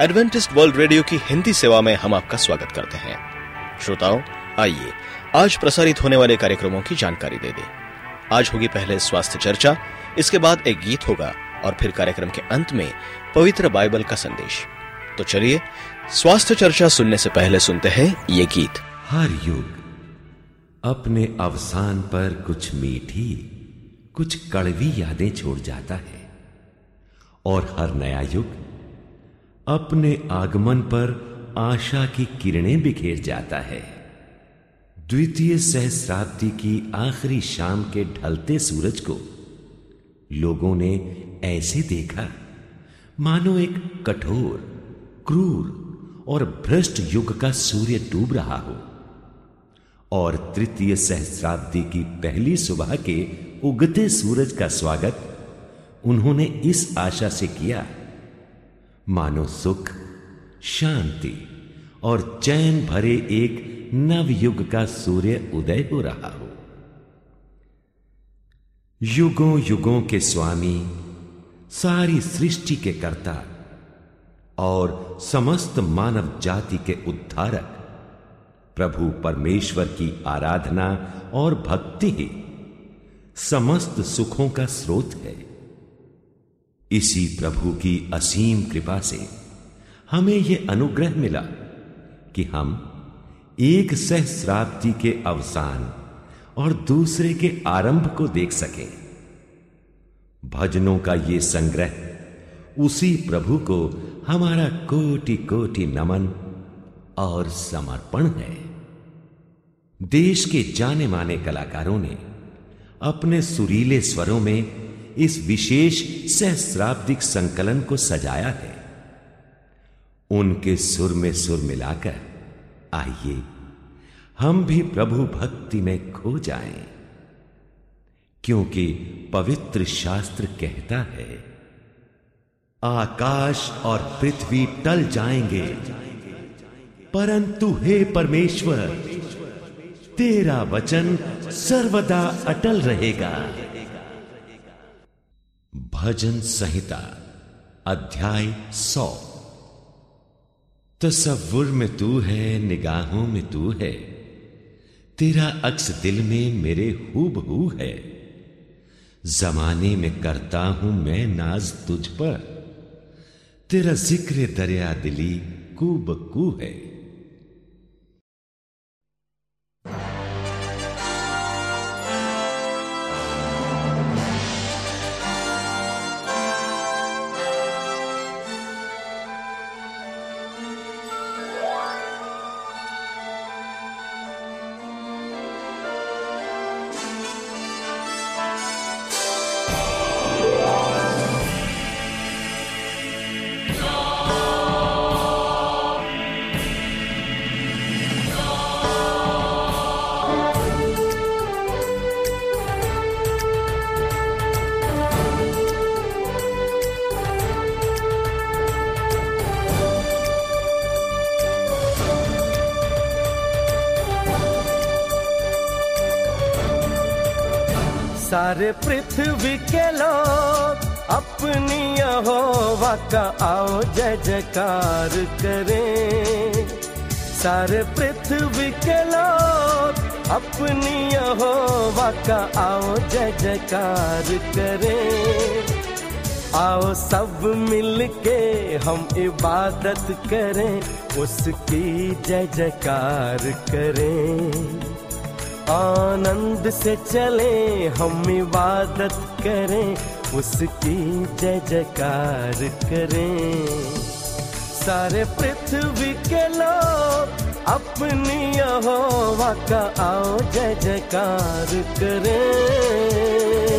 Adventist world radio की हिंदी सेवा में हम आपका स्वागत करते हैं। श्रोताओं, आइए, आज प्रसारित होने वाले कार्यक्रमों की जानकारी दे दें। आज होगी पहले स्वास्थ्य चर्चा, इसके बाद एक गीत होगा और फिर कार्यक्रम के अंत में पवित्र बाइबल का संदेश। तो चलिए, स्वास्थ्य चर्चा सुनने से पहले सुनते हैं ये गीत। हर युग, अपने अवसान पर कुछ मीठी, कुछ कड़वी यादें छोड़ जाता है। और हर नया युग अपने आगमन पर आशा की किरणें बिखेर जाता है। द्वितीय सहस्राब्दी की आखिरी शाम के ढलते सूरज को लोगों ने ऐसे देखा। मानो एक कठोर, क्रूर और भ्रष्ट युग का सूर्य डूब रहा हो और तृतीय सहस्राब्दी की पहली सुबह के उगते सूरज का स्वागत उन्होंने इस आशा से किया। मानो सुख, शांति और चैन भरे एक नव युग का सूर्य उदय हो रहा हो। युगों युगों के स्वामी, सारी सृष्टि के कर्ता और समस्त मानव जाति के उद्धारक, प्रभु परमेश्वर की आराधना और भक्ति ही समस्त सुखों का स्रोत है। इसी प्रभु की असीम कृपा से हमें यह अनुग्रह मिला कि हम एक सहस्राब्दी के अवसान और दूसरे के आरंभ को देख सकें। भजनों का ये संग्रह उसी प्रभु को हमारा कोटि कोटि नमन और समर्पण है। देश के जाने माने कलाकारों ने अपने सुरीले स्वरों में इस विशेष सहस्राब्दिक संकलन को सजाया है। उनके सुर में सुर मिलाकर, आइए, हम भी प्रभु भक्ति में खो जाएँ। क्योंकि पवित्र शास्त्र कहता है, आकाश और पृथ्वी टल जाएँगे। परंतु हे परमेश्वर, तेरा वचन सर्वदा अटल रहेगा। भजन संहिता, अध्याय सौ। तस्वुर में तू है, निगाहों में तू है। तेरा अक्स दिल में मेरे हूब हू। जमाने में करता हूँ मैं नाज तुझ पर। तेरा ज़िक्र दरिया दिली कू है। सारे पृथ्वी के लोग अपनी यहोवा का आओ, जय जयकार करें। सारे पृथ्वी के लोग अपनी यहोवा का आओ, जय जयकार करें। आओ सब मिलके हम इबादत करें, उसकी जय जयकार करें। आनंद से चले, हम इबादत करें, उसकी जय जयकार करें। सारे पृथ्वी के लोग अपनी यहोवा का आओ, जय जयकार करें।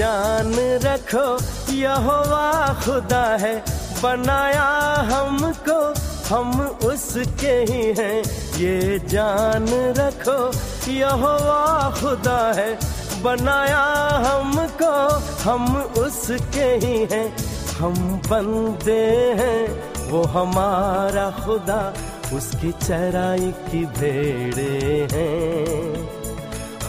जान रखो, यहोवा खुदा है। बनाया हमको, हम उसके ही हैं। ये जान रखो, यहोवा खुदा है। बनाया हमको, हम उसके ही हैं। हम बंदे हैं, वो हमारा खुदा। उसकी चराई की भेड़े हैं।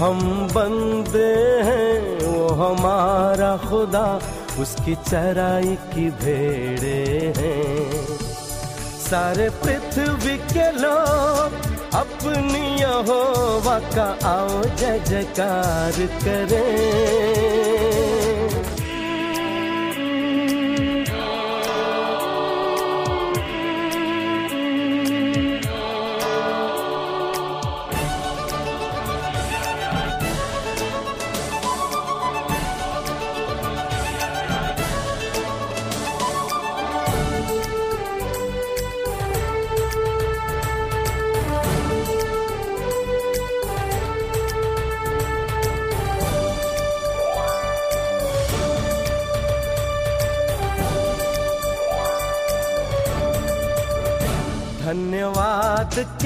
हम बंदे हैं, वो हमारा खुदा, उसकी चराई की भेड़े हैं। सारे पृथ्वी के लोग अपनी यहोवा का आओ जय जयकार करें।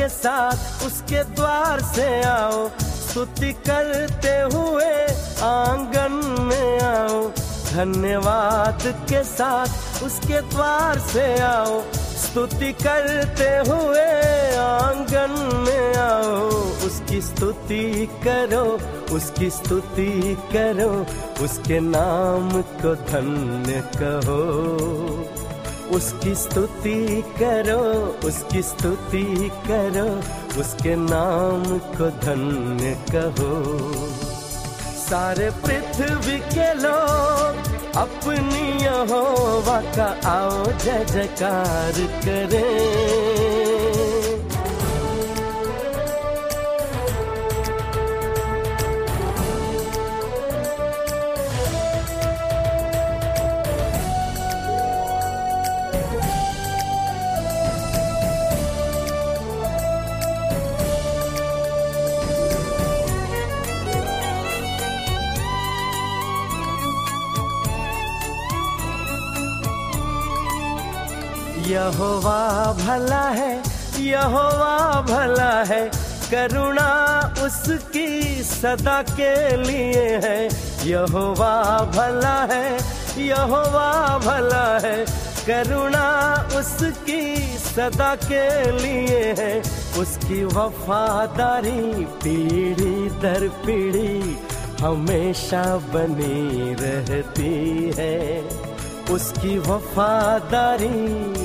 के साथ उसके द्वार से आओ। स्तुति करते हुए आँगन में आओ। धन्यवाद के साथ उसके द्वार से आओ। स्तुति करते हुए आँगन में आओ। उसकी स्तुति करो, उसकी स्तुति करो। उसके नाम को धन्य कहो। उसकी स्तुति करो, उसकी स्तुति करो, उसके नाम को धन्य कहो। सारे पृथ्वी के लोग अपनी यहोवा का आओ जय जयकार करें। यहोवा भला है, यहोवा भला है, करुणा उसकी सदा के लिए है। यहोवा भला है, यहोवा भला है, करुणा उसकी सदा के लिए है। उसकी वफादारी पीढ़ी दर पीढ़ी हमेशा बनी रहती है। उसकी वफादारी,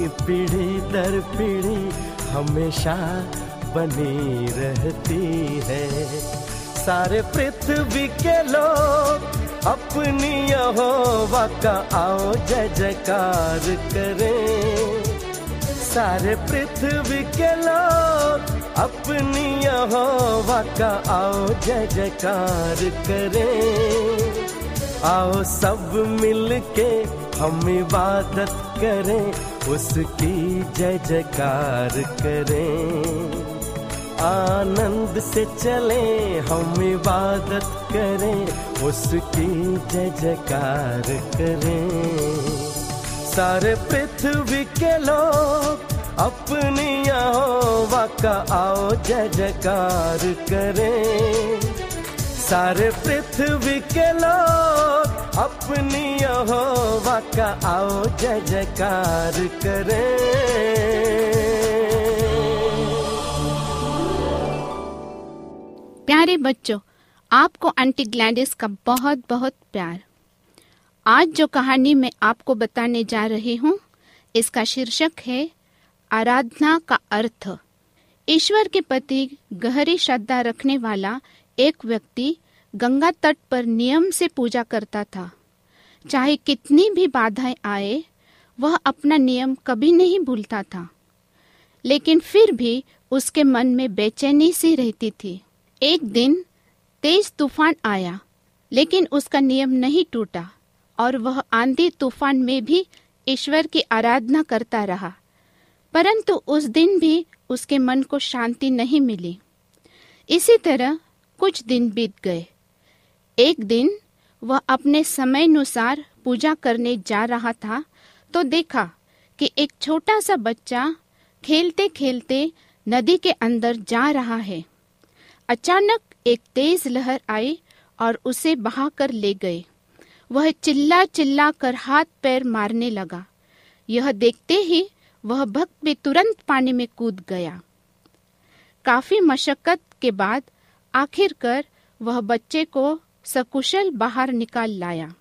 पीढ़ी दर पीढ़ी हमेशा बनी रहती है। सारे पृथ्वी के लोग अपनी यहोवा का आओ, जय जयकार करें। सारे पृथ्वी के लोग अपनी यहोवा का आओ, जय जयकार करें। आओ सब मिलके हम इबादत करें, उसकी जय जयकार करें। आनंद से चले, हम इबादत करें, उसकी जय जयकार करें। सारे पृथ्वी के लोग अपनी यहोवा का आओ, जय जयकार करें। सारे पृथ्वी के लोग अपनी यहोवा का आओ जय जयकार करें। प्यारे बच्चों, आपको आंटी ग्लैडिस का बहुत बहुत प्यार। आज जो कहानी मैं आपको बताने जा रही हूँ, इसका शीर्षक है, आराधना का अर्थ। ईश्वर के प्रति गहरी श्रद्धा रखने वाला एक व्यक्ति गंगा तट पर नियम से पूजा करता था। चाहे कितनी भी बाधाएँ आए, वह अपना नियम कभी नहीं भूलता था। लेकिन फिर भी उसके मन में बेचैनी सी रहती थी। एक दिन तेज तूफ़ान आया, लेकिन उसका नियम नहीं टूटा और वह आंधी तूफ़ान में भी ईश्वर की आराधना करता रहा। परंतु उस दिन भी उसके मन को शांति नहीं मिली। इसी तरह कुछ दिन बीत गए। एक दिन वह अपने समय अनुसार पूजा करने जा रहा था तो देखा कि एक छोटा सा बच्चा खेलते खेलते नदी के अंदर जा रहा है। अचानक एक तेज लहर आई और उसे बहाकर ले गए। वह चिल्ला चिल्ला कर हाथ पैर मारने लगा। यह देखते ही वह भक्त भी तुरंत पानी में कूद गया। काफ़ी मशक्कत के बाद आखिरकार वह बच्चे को सकुशल बाहर निकाल लाया।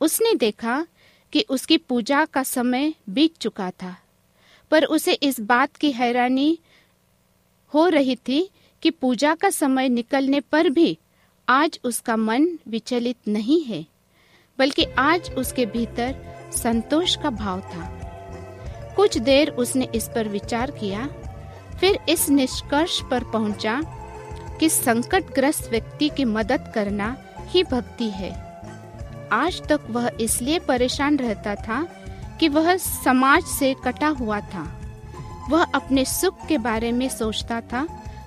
उसने देखा कि उसकी पूजा का समय बीत चुका था, पर उसे इस बात की हैरानी हो रही थी कि पूजा का समय निकलने पर भी आज उसका मन विचलित नहीं है, बल्कि आज उसके भीतर संतोष का भाव था। कुछ देर उसने इस पर विचार किया, फिर इस निष्कर्ष पर पहुँचा कि संकटग्रस्त व्यक्ति की मदद करना ही भक्ति है। आज तक वह इसलिए परेशान रहता था कि वह समाज से कटा हुआ था। वह अपने सुख के बारे में सोचता था,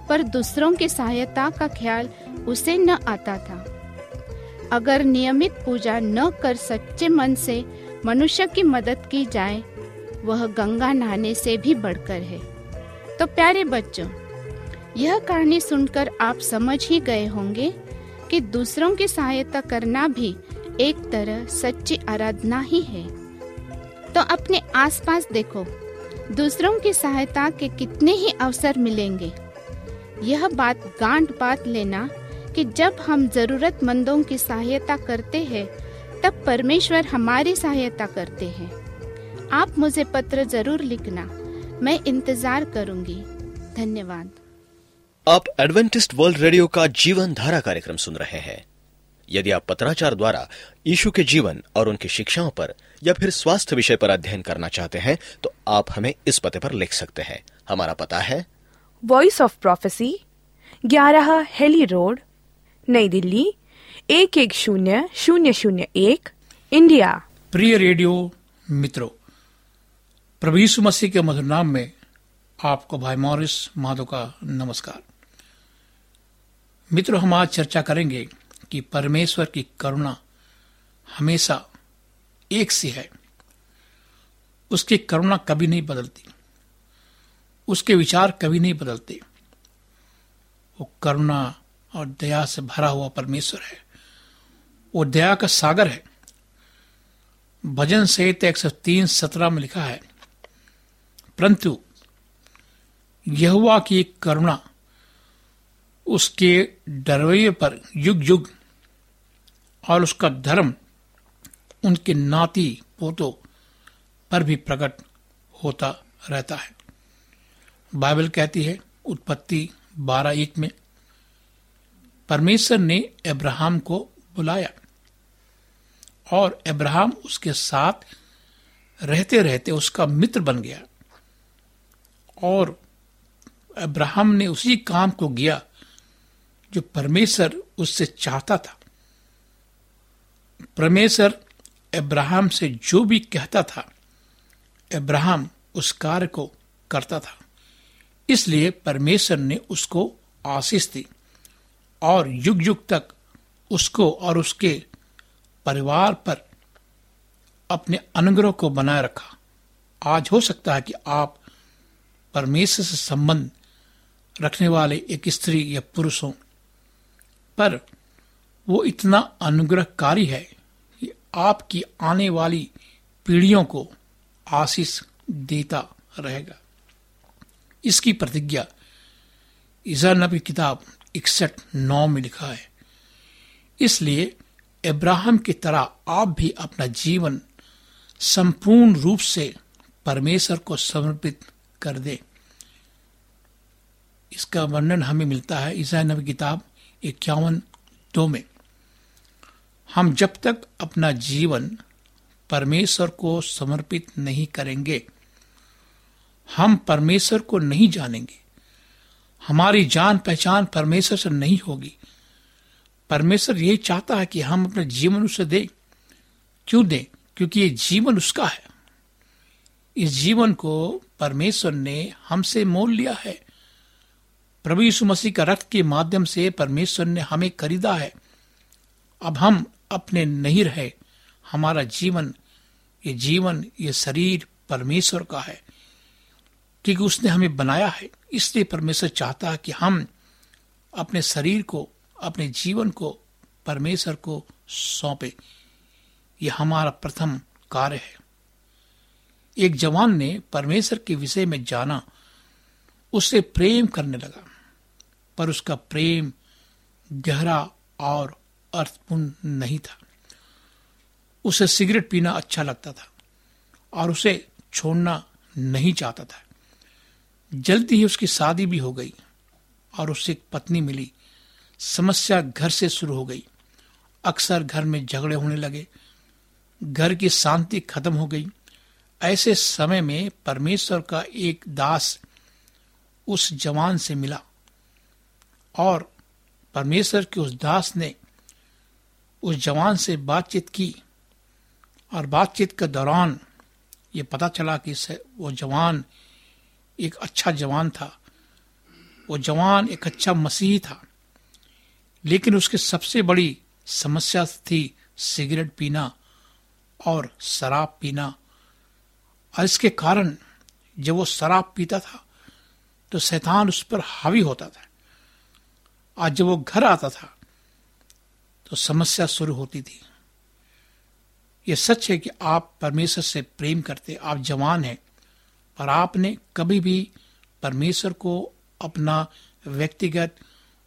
पर दूसरों की सहायता का ख्याल उसे न आता था। अगर नियमित पूजा न कर सच्चे मन से मनुष्य की मदद की जाए, वह गंगा नहाने से भी बढ़कर है। तो प्यारे बच्चों यह कहानी सुनकर आप समझ ही गए होंगे कि दूसरों की सहायता करना भी एक तरह सच्ची आराधना ही है। तो अपने आसपास देखो, दूसरों की सहायता के कितने ही अवसर मिलेंगे। यह बात गांठ बात लेना कि जब हम जरूरतमंदों की सहायता करते हैं, तब परमेश्वर हमारी सहायता करते हैं। आप मुझे पत्र ज़रूर लिखना, मैं इंतज़ार करूँगी। धन्यवाद। आप एडवेंटिस्ट वर्ल्ड रेडियो का जीवन धारा कार्यक्रम सुन रहे हैं। यदि आप पत्राचार द्वारा यीशु के जीवन और उनकी शिक्षाओं पर या फिर स्वास्थ्य विषय पर अध्ययन करना चाहते हैं तो आप हमें इस पते पर लिख सकते हैं। हमारा पता है। वॉइस ऑफ़ प्रोफेसी ग्यारह हेली रोड नई दिल्ली एक एक शून्य शून्य शून्य एक इंडिया। प्रिय रेडियो मित्रों प्रभु यीशु मसीह के मधुर नाम में आपको भाई मॉरिस माधो का नमस्कार। मित्रों, हम आज चर्चा करेंगे कि परमेश्वर की करुणा हमेशा एक सी है। उसकी करुणा कभी नहीं बदलती। उसके विचार कभी नहीं बदलते। वो करुणा और दया से भरा हुआ परमेश्वर है। वो दया का सागर है। भजन सहित एक सौ तीन सत्रह में लिखा है, परंतु यहुआ की करुणा उसके डरवैये पर युग युग और उसका धर्म उनके नाती पोतों पर भी प्रकट होता रहता है। बाइबल कहती है, उत्पत्ति बारह एक में, परमेश्वर ने अब्राहम को बुलाया और अब्राहम उसके साथ रहते रहते उसका मित्र बन गया और अब्राहम ने उसी काम को किया जो परमेश्वर उससे चाहता था। परमेश्वर अब्राहम से जो भी कहता था, अब्राहम उस कार्य को करता था। इसलिए परमेश्वर ने उसको आशीष दी और युग युग तक उसको और उसके परिवार पर अपने अनुग्रह को बनाए रखा। आज हो सकता है कि आप परमेश्वर से संबंध रखने वाले एक स्त्री या पुरुष हो। पर वो इतना अनुग्रहकारी है कि आपकी आने वाली पीढ़ियों को आशीष देता रहेगा। इसकी प्रतिज्ञा ईजा नबी किताब इकसठ नौ में लिखा है, इसलिए इब्राहिम की तरह आप भी अपना जीवन संपूर्ण रूप से परमेश्वर को समर्पित कर दे। इसका वर्णन हमें मिलता है ईसा नबी किताब इक्यावन दो में, हम जब तक अपना जीवन परमेश्वर को समर्पित नहीं करेंगे, हम परमेश्वर को नहीं जानेंगे, हमारी जान पहचान परमेश्वर से नहीं होगी। परमेश्वर यही चाहता है कि हम अपना जीवन उसे दें। क्यों दें? क्योंकि ये जीवन उसका है। इस जीवन को परमेश्वर ने हमसे मोल लिया है। प्रभु यीशु मसीह का रक्त के माध्यम से परमेश्वर ने हमें खरीदा है। अब हम अपने नहीं रहे। हमारा जीवन, ये जीवन, ये शरीर परमेश्वर का है। क्योंकि उसने हमें बनाया है। इसलिए परमेश्वर चाहता है कि हम अपने शरीर को, अपने जीवन को परमेश्वर को सौंपे। यह हमारा प्रथम कार्य है। एक जवान ने परमेश्वर के विषय में जाना। उससे प्रेम करने लगा। पर उसका प्रेम गहरा और अर्थपूर्ण नहीं था। उसे सिगरेट पीना अच्छा लगता था और उसे छोड़ना नहीं चाहता था। जल्दी ही उसकी शादी भी हो गई और उससे एक पत्नी मिली। समस्या घर से शुरू हो गई। अक्सर घर में झगड़े होने लगे। घर की शांति खत्म हो गई। ऐसे समय में परमेश्वर का एक दास उस जवान से मिला। और परमेश्वर के उस दास ने उस जवान से बातचीत की और बातचीत के दौरान ये पता चला कि वो जवान एक अच्छा जवान था। वो जवान एक अच्छा मसीह था। लेकिन उसकी सबसे बड़ी समस्या थी सिगरेट पीना और शराब पीना। और इसके कारण जब वो शराब पीता था तो शैतान उस पर हावी होता था। आज जब वो घर आता था तो समस्या शुरू होती थी। ये सच है कि आप परमेश्वर से प्रेम करते, आप जवान हैं, पर आपने कभी भी परमेश्वर को अपना व्यक्तिगत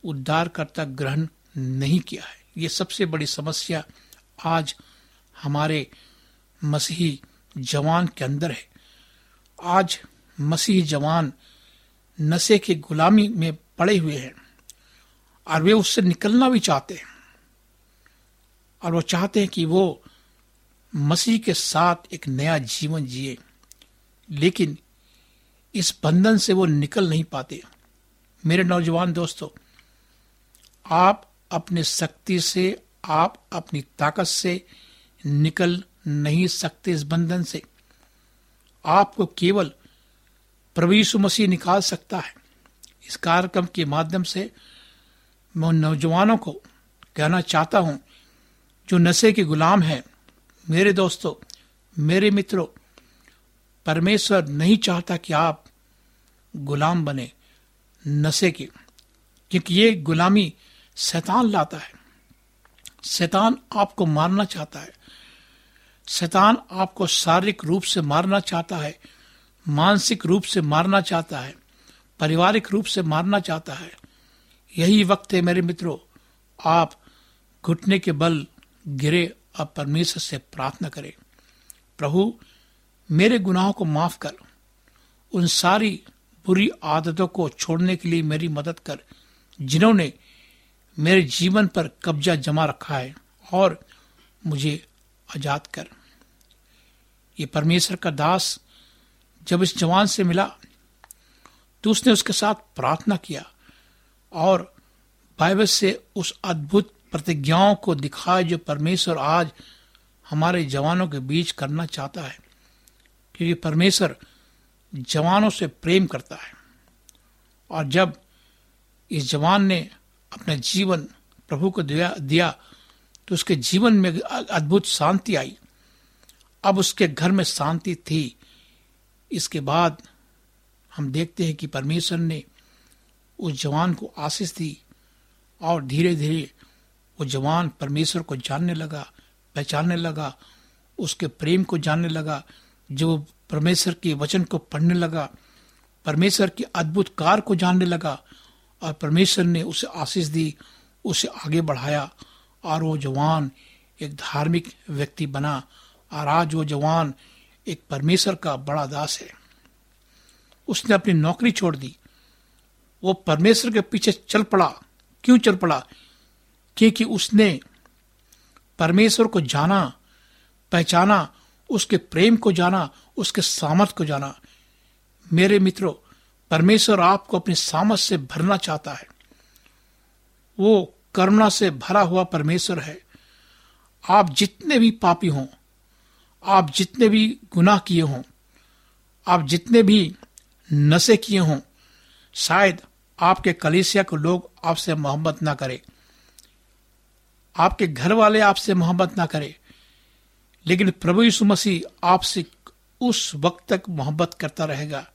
उद्धारकर्ता ग्रहण नहीं किया है। ये सबसे बड़ी समस्या आज हमारे मसीही जवान के अंदर है। आज मसीही जवान नशे की गुलामी में पड़े हुए हैं। और वे उससे निकलना भी चाहते हैं। और वो चाहते हैं कि वो मसीह के साथ एक नया जीवन जिए। लेकिन इस बंधन से वो निकल नहीं पाते। मेरे नौजवान दोस्तों, आप अपने शक्ति से, आप अपनी ताकत से निकल नहीं सकते इस बंधन से। आपको केवल प्रभु मसीह निकाल सकता है। इस कार्यक्रम के माध्यम से मैं उन नौजवानों को कहना चाहता हूँ, जो नशे के गुलाम हैं, मेरे दोस्तों, मेरे मित्रों, परमेश्वर नहीं चाहता कि आप गुलाम बने नशे के, क्योंकि ये गुलामी शैतान लाता है। शैतान आपको मारना चाहता है। शैतान आपको शारीरिक रूप से मारना चाहता है, मानसिक रूप से मारना चाहता है, पारिवारिक रूप से मारना चाहता है। यही वक्त है मेरे मित्रों। आप घुटने के बल गिरे और परमेश्वर से प्रार्थना करें। प्रभु, मेरे गुनाहों को माफ़ कर। उन सारी बुरी आदतों को छोड़ने के लिए मेरी मदद कर, जिन्होंने मेरे जीवन पर कब्जा जमा रखा है और मुझे आज़ाद कर। ये परमेश्वर का दास जब इस जवान से मिला तो उसने उसके साथ प्रार्थना किया। और बाइबल से उस अद्भुत प्रतिज्ञाओं को दिखाए जो परमेश्वर आज हमारे जवानों के बीच करना चाहता है। क्योंकि परमेश्वर जवानों से प्रेम करता है। और जब इस जवान ने अपना जीवन प्रभु को दिया दिया तो उसके जीवन में अद्भुत शांति आई। अब उसके घर में शांति थी। इसके बाद हम देखते हैं कि परमेश्वर ने उस जवान को आशीष दी और धीरे धीरे वो जवान परमेश्वर को जानने लगा, पहचानने लगा, उसके प्रेम को जानने लगा जो परमेश्वर के वचन को पढ़ने लगा, परमेश्वर के अद्भुत कार को जानने लगा और परमेश्वर ने उसे आशीष दी, उसे आगे बढ़ाया और वो जवान एक धार्मिक व्यक्ति बना और आज वो जवान एक परमेश्वर का बड़ा दास है। उसने अपनी नौकरी छोड़ दी। वो परमेश्वर के पीछे चल पड़ा। क्यों चल पड़ा? क्योंकि उसने परमेश्वर को जाना, पहचाना, उसके प्रेम को जाना, उसके सामर्थ को जाना। मेरे मित्रों, परमेश्वर आपको अपनी सामर्थ से भरना चाहता है। वो करुणा से भरा हुआ परमेश्वर है। आप जितने भी पापी हों, आप जितने भी गुनाह किए हों, आप जितने भी नशे किए हों, शायद आपके कलेसिया को लोग आपसे मोहब्बत ना करें। आपके घर वाले आपसे मोहब्बत ना करें। लेकिन प्रभु यीशु मसीह आपसे उस वक्त तक मोहब्बत करता रहेगा।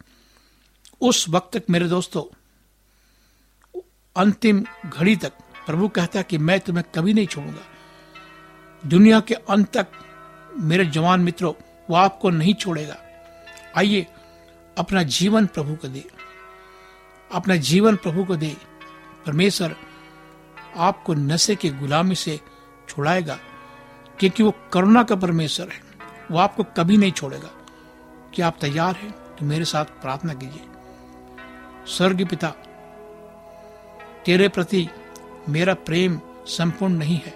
उस वक्त तक, मेरे दोस्तों, अंतिम घड़ी तक प्रभु कहता कि मैं तुम्हें कभी नहीं छोड़ूँगा। दुनिया के अंत तक मेरे जवान मित्रों, वो आपको नहीं छोड़ेगा। आइए, अपना जीवन प्रभु को दे। अपना जीवन प्रभु को दे। परमेश्वर आपको नशे की गुलामी से छुड़ाएगा, क्योंकि वो करुणा का परमेश्वर है। वो आपको कभी नहीं छोड़ेगा। क्या आप तैयार हैं? तो मेरे साथ प्रार्थना कीजिए। स्वर्ग पिता, तेरे प्रति मेरा प्रेम संपूर्ण नहीं है।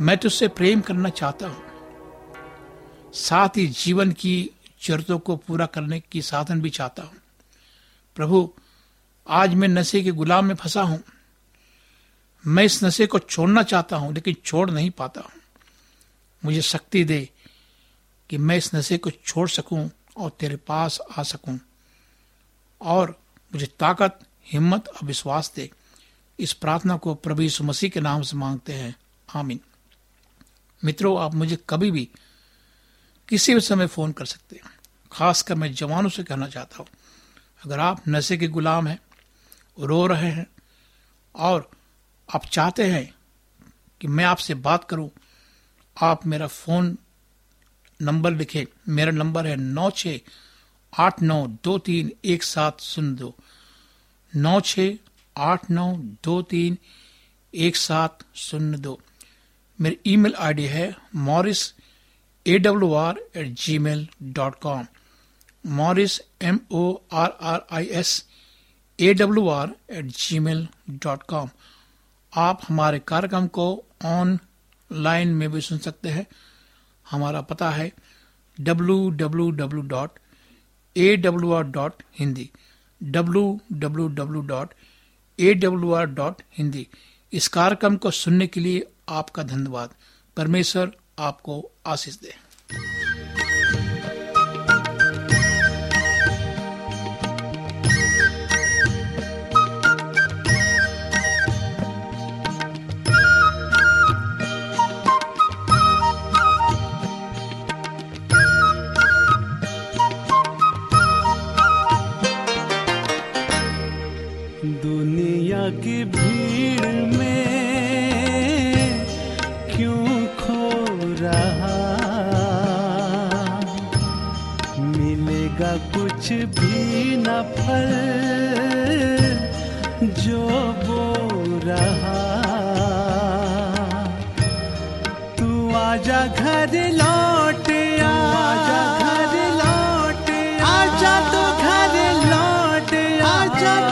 मैं तुझसे प्रेम करना चाहता हूँ। साथ ही जीवन की जरूरतों को पूरा करने की साधन भी चाहता हूँ। प्रभु, आज मैं नशे के गुलाम में फंसा हूँ। मैं इस नशे को छोड़ना चाहता हूँ, लेकिन छोड़ नहीं पाता हूँ। मुझे शक्ति दे कि मैं इस नशे को छोड़ सकूँ और तेरे पास आ सकूँ। और मुझे ताकत, हिम्मत और विश्वास दे। इस प्रार्थना को प्रभु यीशु मसीह के नाम से मांगते हैं। आमीन। मित्रों, आप मुझे कभी भी किसी भी समय फ़ोन कर सकते हैं। खासकर मैं जवानों से कहना चाहता हूँ। अगर आप नशे के गुलाम हैं, रो रहे हैं, और आप चाहते हैं कि मैं आपसे बात करूँ, आप मेरा फ़ोन नंबर लिखें। मेरा नंबर है नौ छ आठ नौ दो तीन एक सात शून्य दो। नौ छ आठ नौ दो तीन एक सात शून्य दो। मेरी ईमेल आईडी है Morris A W R at G mail dot com Morris M O R R I S A W R at G mail dot com आप हमारे कार्यक्रम को ऑनलाइन में भी सुन सकते हैं। हमारा पता है W W W dot A W R dot Hindi W W W dot A W R dot Hindi इस कार्यक्रम को सुनने के लिए आपका धन्यवाद। परमेश्वर आपको आशीष दे। आजा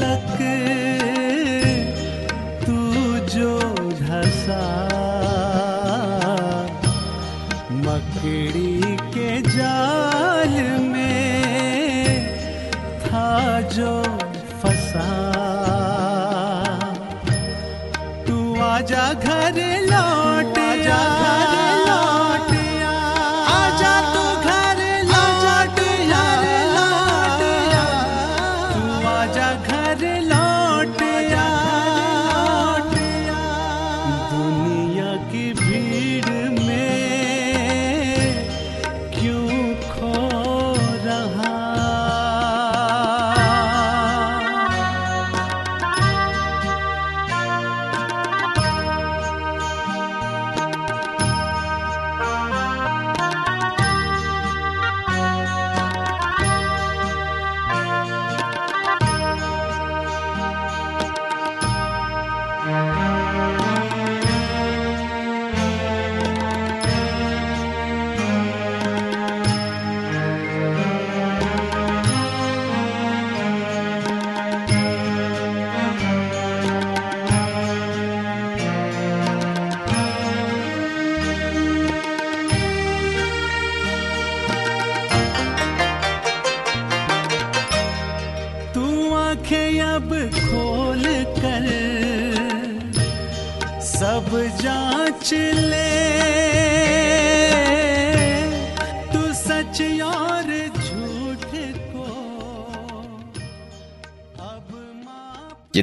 लक